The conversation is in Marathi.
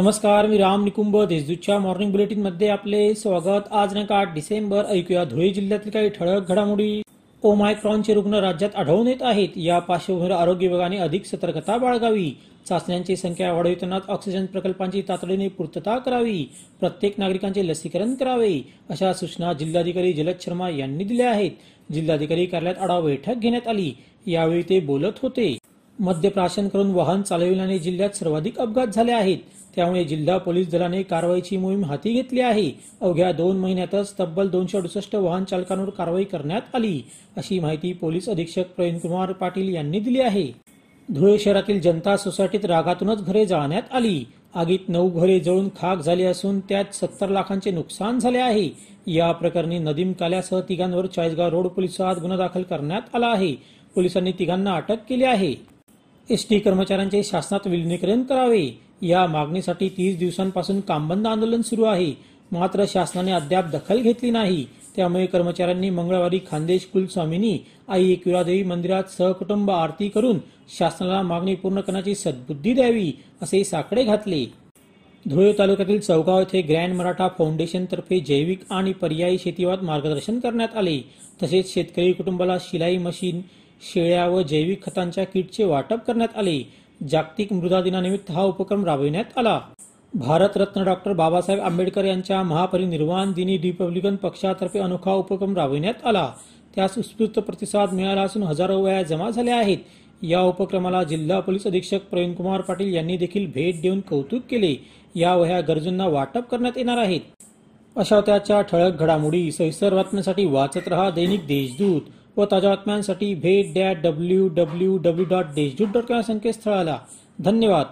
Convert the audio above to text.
नमस्कार मी राम निकुंभ. देशदूतच्या मॉर्निंग बुलेटिनमध्ये आपले स्वागत. आज नका आठ डिसेंबर ऐकूया धुळे जिल्ह्यातील काही ठळक घडामोडी. ओमायक्रॉनचे रुग्ण राज्यात आढळून येत आहेत. या पार्श्वभूमीवर आरोग्य विभागाने अधिक सतर्कता बाळगावी. चाचण्यांची संख्या वाढवितानाच ऑक्सिजन प्रकल्पांची तातडीने पूर्तता करावी. प्रत्येक नागरिकांचे लसीकरण करावे अशा सूचना जिल्हाधिकारी जलद शर्मा यांनी दिल्या आहेत. जिल्हाधिकारी कार्यालयात आढावा बैठक घेण्यात आली. यावेळी ते बोलत होते. मद्यप्राशन करून वाहन चालविल्याने जिल्ह्यात सर्वाधिक अपघात झाले आहेत. त्यामुळे जिल्हा पोलीस दलाने कारवाईची मोहीम हाती घेतली आहे. अवघ्या दोन महिन्यातच तब्बल दोनशे अडुसष्ट वाहन चालकांवर कारवाई करण्यात आली. अशी माहिती पोलीस अधीक्षक प्रवीणकुमार पाटील यांनी दिली आहे. धुळे शहरातील जनता सोसायटीत रागातूनच घरे जाळण्यात आली. आगीत नऊ घरे जळून खाक झाली असून त्यात सत्तर लाखांचे नुकसान झाले आहे. या प्रकरणी नदीम काल्यासह तिघांवर चाळीसगाव रोड पोलिसात गुन्हा दाखल करण्यात आला आहे. पोलिसांनी तिघांना अटक केली आहे. एस टी कर्मचाऱ्यांचे शासनात विलिनीकरण करावे. या मागणीसाठी तीस दिवसांपासून कामबंद आंदोलन सुरू आहे. मात्र शासनाने अद्याप दखल घेतली नाही. त्यामुळे कर्मचाऱ्यांनी मंगळवारी खानदेश कुलस्वामिनी आई एकविरादेवी मंदिरात सहकुटुंब आरती करून शासनाला मागणी पूर्ण करण्याची सद्बुद्धी द्यावी असे साकडे घातले. धुळे तालुक्यातील चौगाव येथे ग्रँड मराठा फाउंडेशनतर्फे जैविक आणि पर्यायी शेतीवाद मार्गदर्शन करण्यात आले. तसेच शेतकरी कुटुंबाला शिलाई मशीन शेळ्या व जैविक खतांच्या किटचे वाटप करण्यात आले. जागतिक मृदा दिनानिमित्त हा उपक्रम राबविण्यात आला. भारतरत्न डॉक्टर बाबासाहेब आंबेडकर यांच्या महापरिनिर्वाण दिनी रिपब्लिकन पक्षातर्फे अनोखा उपक्रम राबविण्यात आला. त्यास उत्स्फूर्त प्रतिसाद मिळाला असून हजारो वया जमा झाल्या आहेत. या उपक्रमाला जिल्हा पोलीस अधीक्षक प्रवीणकुमार पाटील यांनी देखील भेट देऊन कौतुक केले. या वह्या गरजूंना वाटप करण्यात येणार आहेत. अशा त्याच्या ठळक घडामोडी सविस्तर बातम्यांसाठी वाचत रहा दैनिक देशदूत. व ताज्या बातम्यांसाठी भेट that W W W dot Deshdoot dot com संकेतस्थळाला. धन्यवाद.